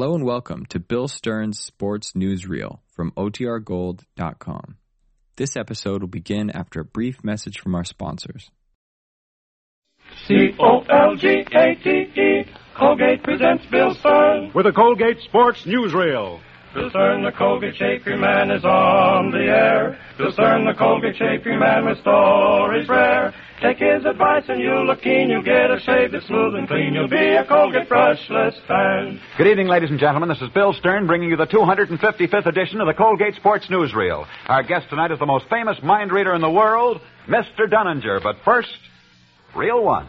Hello and welcome to Bill Stern's Sports Newsreel from OTRGold.com. This episode will begin after a brief message from our sponsors. C O L G A T E. Colgate presents Bill Stern. with a Colgate Sports Newsreel. Bill Stern, the Colgate Shaping Man, is on the air. Bill Stern, the Colgate Shaping Man, with stories rare. Take his advice and you'll look keen. You'll get a shave that's smooth and clean. You'll be a Colgate brushless fan. Good evening, ladies and gentlemen. This is Bill Stern bringing you the 255th edition of the Colgate Sports Newsreel. Our guest tonight is the most famous mind reader in the world, Mr. Dunninger. But first, Reel One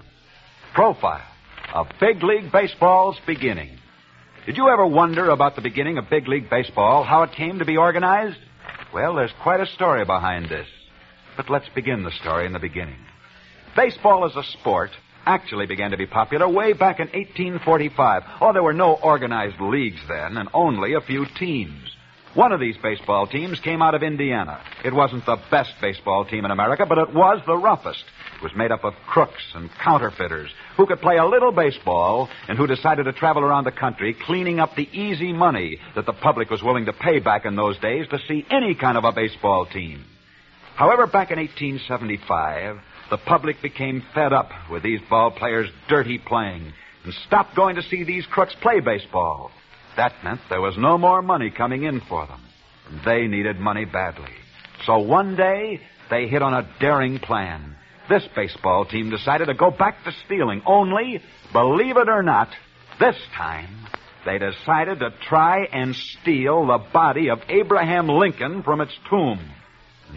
Profile of Big League Baseball's beginning. Did you ever wonder about the beginning of Big League Baseball, how it came to be organized? Well, there's quite a story behind this. But let's begin the story in the beginning. Baseball as a sport actually began to be popular way back in 1845. Oh, there were no organized leagues then, and only a few teams. One of these baseball teams came out of Indiana. It wasn't the best baseball team in America, but it was the roughest. Was made up of crooks and counterfeiters who could play a little baseball and who decided to travel around the country cleaning up the easy money that the public was willing to pay back in those days to see any kind of a baseball team. However, back in 1875, the public became fed up with these ball players' dirty playing and stopped going to see these crooks play baseball. That meant there was no more money coming in for them. They needed money badly. So one day, they hit on a daring plan. This baseball team decided to go back to stealing, only, believe it or not, this time, they decided to try and steal the body of Abraham Lincoln from its tomb.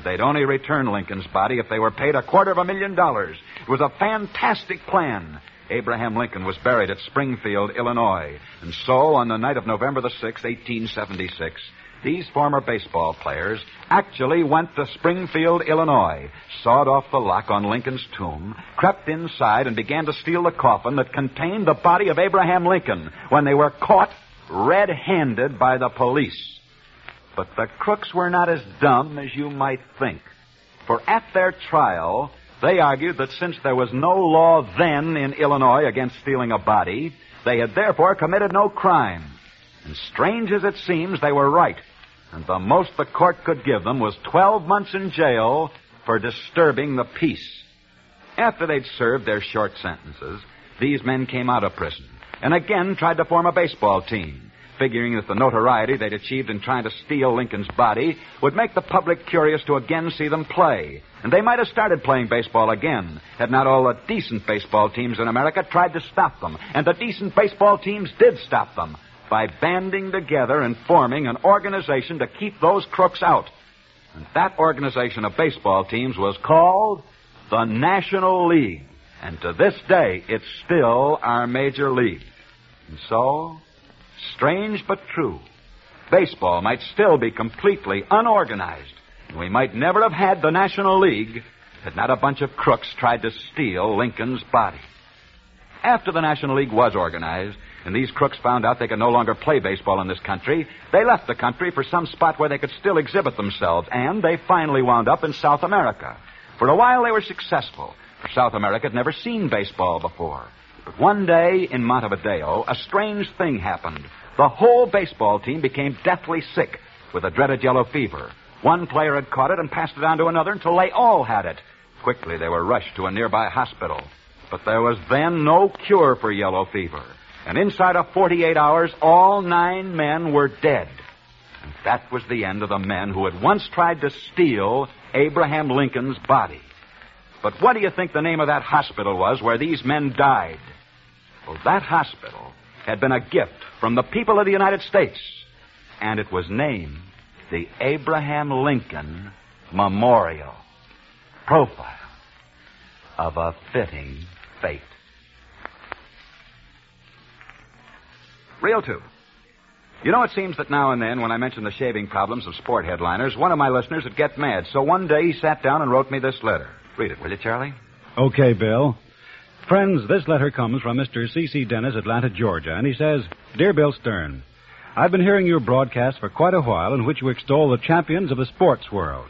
They'd only return Lincoln's body if they were paid a quarter of a million dollars. It was a fantastic plan. Abraham Lincoln was buried at Springfield, Illinois. And so, on the night of November the 6th, 1876, these former baseball players actually went to Springfield, Illinois, sawed off the lock on Lincoln's tomb, crept inside, and began to steal the coffin that contained the body of Abraham Lincoln when they were caught red handed by the police. But the crooks were not as dumb as you might think. For at their trial, they argued that since there was no law then in Illinois against stealing a body, they had therefore committed no crime. And strange as it seems, they were right. And the most the court could give them was 12 months in jail for disturbing the peace. After they'd served their short sentences, these men came out of prison and again tried to form a baseball team figuring that the notoriety they'd achieved in trying to steal Lincoln's body would make the public curious to again see them play. And they might have started playing baseball again had not all the decent baseball teams in America tried to stop them. And the decent baseball teams did stop them by banding together and forming an organization to keep those crooks out. And that organization of baseball teams was called the National League. And to this day, it's still our major league. And so, Strange but true. Baseball might still be completely unorganized. And we might never have had the National League had not a bunch of crooks tried to steal Lincoln's body. After the National League was organized, and these crooks found out they could no longer play baseball in this country, they left the country for some spot where they could still exhibit themselves, and they finally wound up in South America. For a while they were successful, for South America had never seen baseball before. But one day in Montevideo, a strange thing happened. The whole baseball team became deathly sick with a dreaded yellow fever. One player had caught it and passed it on to another until they all had it. Quickly, they were rushed to a nearby hospital. But there was then no cure for yellow fever. And inside of 48 hours, all nine men were dead. And that was the end of the men who had once tried to steal Abraham Lincoln's body. But what do you think the name of that hospital was where these men died? Well, that hospital had been a gift from the people of the United States, and it was named the Abraham Lincoln Memorial Profile of a Fitting Fate. Reel two. You know, it seems that now and then, when I mention the shaving problems of sport headliners, one of my listeners would get mad. So one day he sat down and wrote me this letter. Read it, will you, Charlie? Okay, Bill. Friends, this letter comes from Mr. C.C. Dennis, Atlanta, Georgia, and he says, Dear Bill Stern, I've been hearing your broadcast for quite a while in which you extol the champions of the sports world.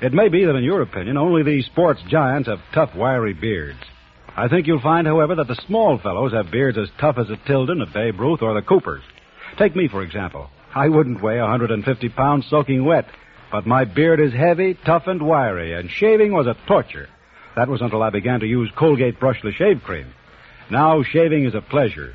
It may be that, in your opinion, only these sports giants have tough, wiry beards. I think you'll find, however, that the small fellows have beards as tough as a Tilden, a Babe Ruth, or the Coopers. Take me, for example. I wouldn't weigh 150 pounds soaking wet, but my beard is heavy, tough, and wiry, and shaving was a torture. That was until I began to use Colgate Brushless Shave Cream. Now shaving is a pleasure.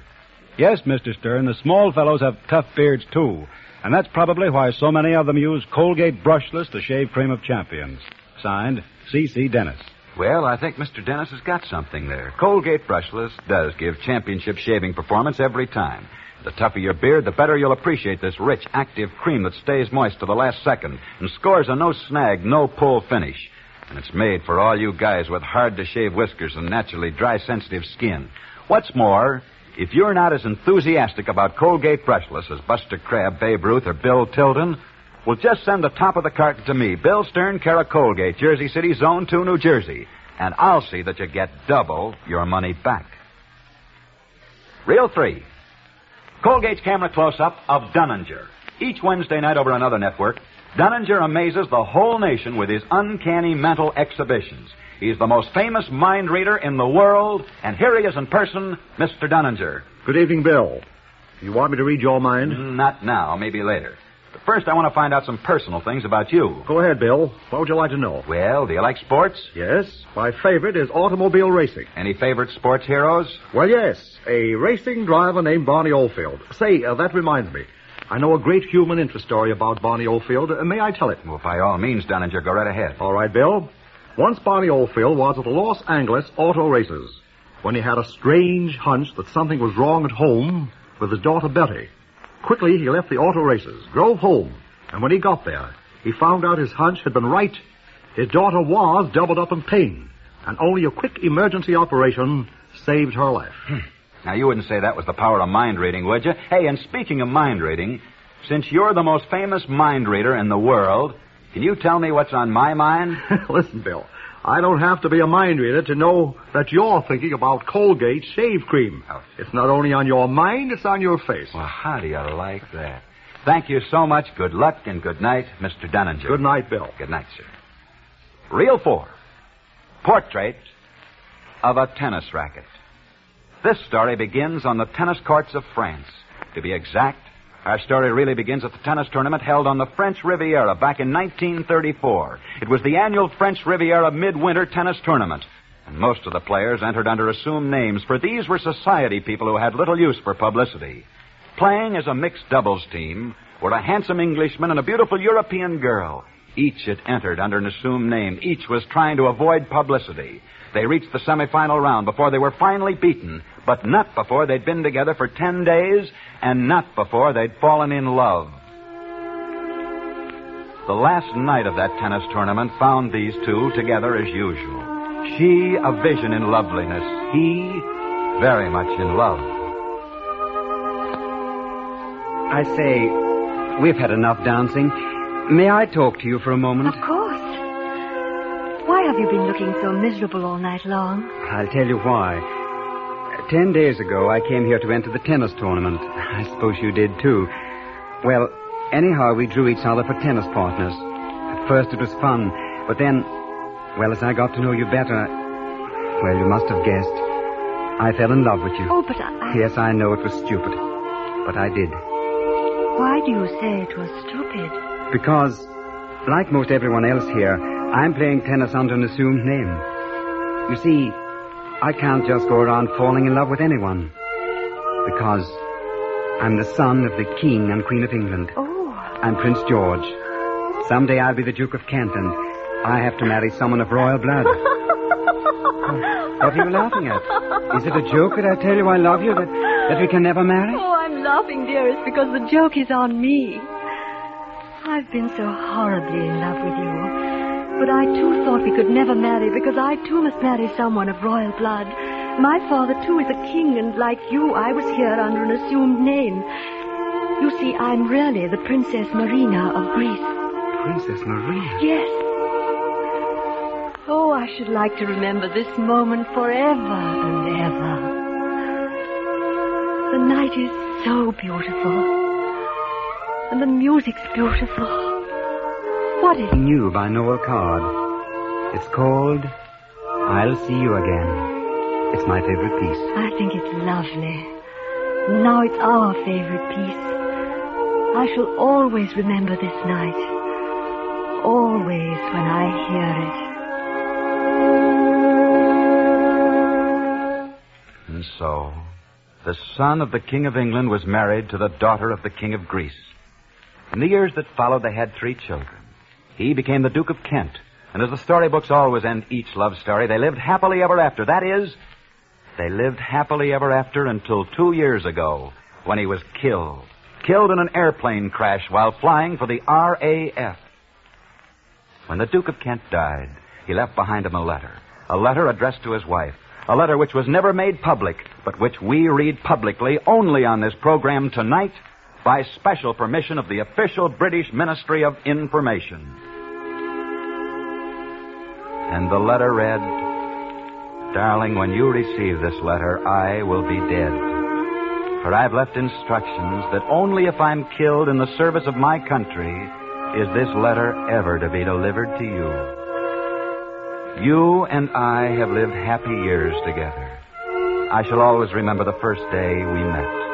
Yes, Mr. Stern, the small fellows have tough beards, too. And that's probably why so many of them use Colgate Brushless, the shave cream of champions. Signed, C.C. Dennis. Well, I think Mr. Dennis has got something there. Colgate Brushless does give championship shaving performance every time. The tougher your beard, the better you'll appreciate this rich, active cream that stays moist to the last second and scores a no snag, no pull finish. And it's made for all you guys with hard to shave whiskers and naturally dry sensitive skin. What's more, if you're not as enthusiastic about Colgate Brushless as Buster Crabbe, Babe Ruth, or Bill Tilden, well, just send the top of the carton to me, Bill Stern, of Colgate, Jersey City, Zone 2, New Jersey, and I'll see that you get double your money back. Reel 3. Colgate's camera close-up of Dunninger. Each Wednesday night over another network, Dunninger amazes the whole nation with his uncanny mental exhibitions. He's the most famous mind reader in the world, and here he is in person, Mr. Dunninger. Good evening, Bill. You want me to read your mind? Not now, maybe later. First, I want to find out some personal things about you. Go ahead, Bill. What would you like to know? Well, do you like sports? Yes, my favorite is automobile racing. Any favorite sports heroes? Well, yes, a racing driver named Barney Oldfield. Say, uh, that reminds me. I know a great human interest story about Barney Oldfield. Uh, may I tell it? Well, by all means, Dunninger, go right ahead. All right, Bill. Once Barney Oldfield was at the Los Angeles Auto Races when he had a strange hunch that something was wrong at home with his daughter Betty. Quickly, he left the auto races, drove home, and when he got there, he found out his hunch had been right. His daughter was doubled up in pain, and only a quick emergency operation saved her life. Hmm. Now, you wouldn't say that was the power of mind reading, would you? Hey, and speaking of mind reading, since you're the most famous mind reader in the world, can you tell me what's on my mind? Listen, Bill, I don't have to be a mind reader to know that you're thinking about Colgate shave cream. Oh. It's not only on your mind, it's on your face. Well, how do you like that? Thank you so much. Good luck and good night, Mr. Dunninger. Good night, Bill. Good night, sir. Reel four. Portrait of a tennis racket. This story begins on the tennis courts of France. To be exact, our story really begins at the tennis tournament held on the French Riviera back in 1934. It was the annual French Riviera Midwinter Tennis Tournament. And most of the players entered under assumed names, for these were society people who had little use for publicity. Playing as a mixed doubles team were a handsome Englishman and a beautiful European girl. Each had entered under an assumed name. Each was trying to avoid publicity. They reached the semifinal round before they were finally beaten, but not before they'd been together for ten days and not before they'd fallen in love. The last night of that tennis tournament found these two together as usual. She a vision in loveliness, he very much in love. I say, we've had enough dancing. May I talk to you for a moment? Of course. Why have you been looking so miserable all night long? I'll tell you why. Ten days ago, I came here to enter the tennis tournament. I suppose you did too. Well, anyhow, we drew each other for tennis partners. At first it was fun, but then, well, as I got to know you better, well, you must have guessed. I fell in love with you. Oh, but I... Yes, I know it was stupid, but I did. Why do you say it was stupid? Because, like most everyone else here, I'm playing tennis under an assumed name. You see, I can't just go around falling in love with anyone. Because I'm the son of the King and Queen of England. Oh. I'm Prince George. Someday I'll be the Duke of Kent, and I have to marry someone of royal blood. what are you laughing at? Is it a joke that I tell you I love you, that, that we can never marry? Oh, I'm laughing, dearest, because the joke is on me. I've been so horribly in love with you. But I too thought we could never marry because I too must marry someone of royal blood. My father too is a king, and like you, I was here under an assumed name. You see, I'm really the Princess Marina of Greece. Princess Marina? Yes. Oh, I should like to remember this moment forever and ever. The night is so beautiful. And the music's beautiful. What is it? New by Noel Coward. It's called I'll See You Again. It's my favorite piece. I think it's lovely. Now it's our favorite piece. I shall always remember this night. Always when I hear it. And so, the son of the King of England was married to the daughter of the King of Greece. In the years that followed, they had three children. He became the Duke of Kent, and as the storybooks always end each love story, they lived happily ever after. That is, they lived happily ever after until two years ago, when he was killed. Killed in an airplane crash while flying for the RAF. When the Duke of Kent died, he left behind him a letter. A letter addressed to his wife. A letter which was never made public, but which we read publicly only on this program tonight by special permission of the official British Ministry of Information. And the letter read, Darling, when you receive this letter, I will be dead. For I've left instructions that only if I'm killed in the service of my country is this letter ever to be delivered to you. You and I have lived happy years together. I shall always remember the first day we met.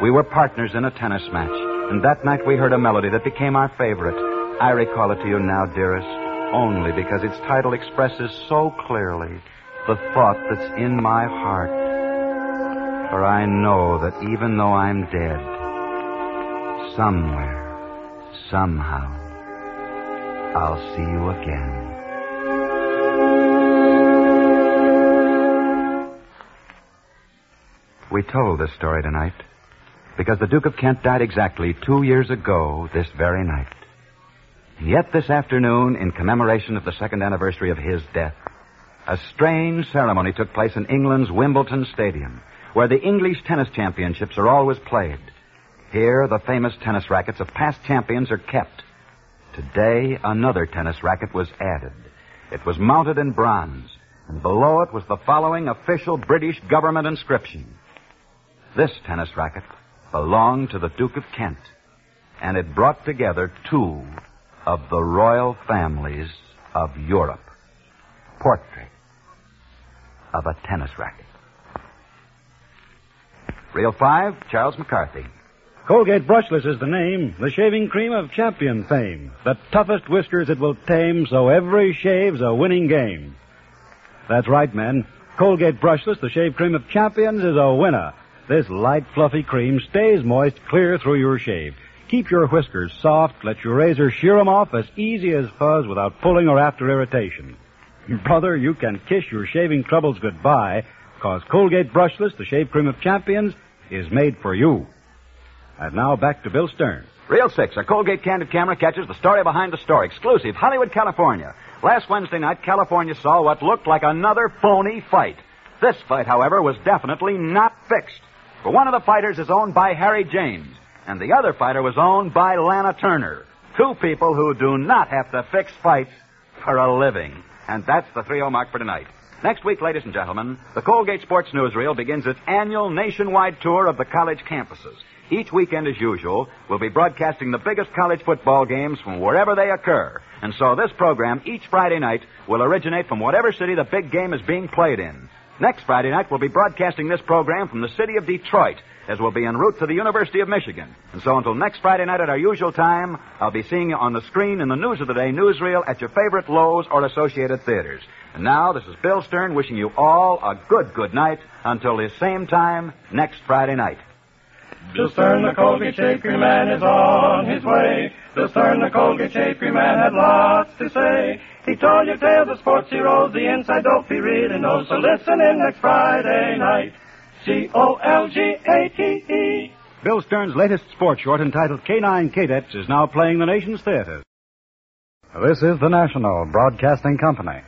We were partners in a tennis match, and that night we heard a melody that became our favorite. I recall it to you now, dearest, only because its title expresses so clearly the thought that's in my heart. For I know that even though I'm dead, somewhere, somehow, I'll see you again. We told this story tonight because the Duke of Kent died exactly two years ago this very night. And yet this afternoon, in commemoration of the second anniversary of his death, a strange ceremony took place in England's Wimbledon Stadium, where the English tennis championships are always played. Here, the famous tennis rackets of past champions are kept. Today, another tennis racket was added. It was mounted in bronze, and below it was the following official British government inscription. This tennis racket belonged to the Duke of Kent, and it brought together two of the royal families of Europe. Portrait of a tennis racket. Reel 5, Charles McCarthy. Colgate Brushless is the name, the shaving cream of champion fame. The toughest whiskers it will tame, so every shave's a winning game. That's right, men. Colgate Brushless, the shave cream of champions, is a winner. This light, fluffy cream stays moist clear through your shave. Keep your whiskers soft, let your razor shear 'em off as easy as fuzz without pulling or after irritation. Brother, you can kiss your shaving troubles goodbye, cause Colgate Brushless, the shave cream of champions, is made for you. And now back to Bill Stern. Reel 6, a Colgate Candid camera catches the story behind the story. Exclusive, Hollywood, California. Last Wednesday night, California saw what looked like another phony fight. This fight, however, was definitely not fixed. For one of the fighters is owned by Harry James, and the other fighter was owned by Lana Turner. Two people who do not have to fix fights for a living. And that's the 3 mark for tonight. Next week, ladies and gentlemen, the Colgate Sports Newsreel begins its annual nationwide tour of the college campuses. Each weekend, as usual, we'll be broadcasting the biggest college football games from wherever they occur. And so this program, each Friday night, will originate from whatever city the big game is being played in. Next Friday night, we'll be broadcasting this program from the city of Detroit, as we'll be en route to the University of Michigan. And so until next Friday night at our usual time, I'll be seeing you on the screen in the News of the Day newsreel at your favorite Loew's or Associated Theaters. And now, this is Bill Stern wishing you all a good, good night until the same time next Friday night. Bill Stern, the Colgate Shave Cream Man, is on his way. Bill Stern, the Colgate Shave Cream Man, had lots to say. He told you tales of sports heroes, the inside dope he really knows. So listen in next Friday night. C-O-L-G-A-T-E. Bill Stern's latest sports short entitled K9 Cadets is now playing the nation's theaters. This is the National Broadcasting Company.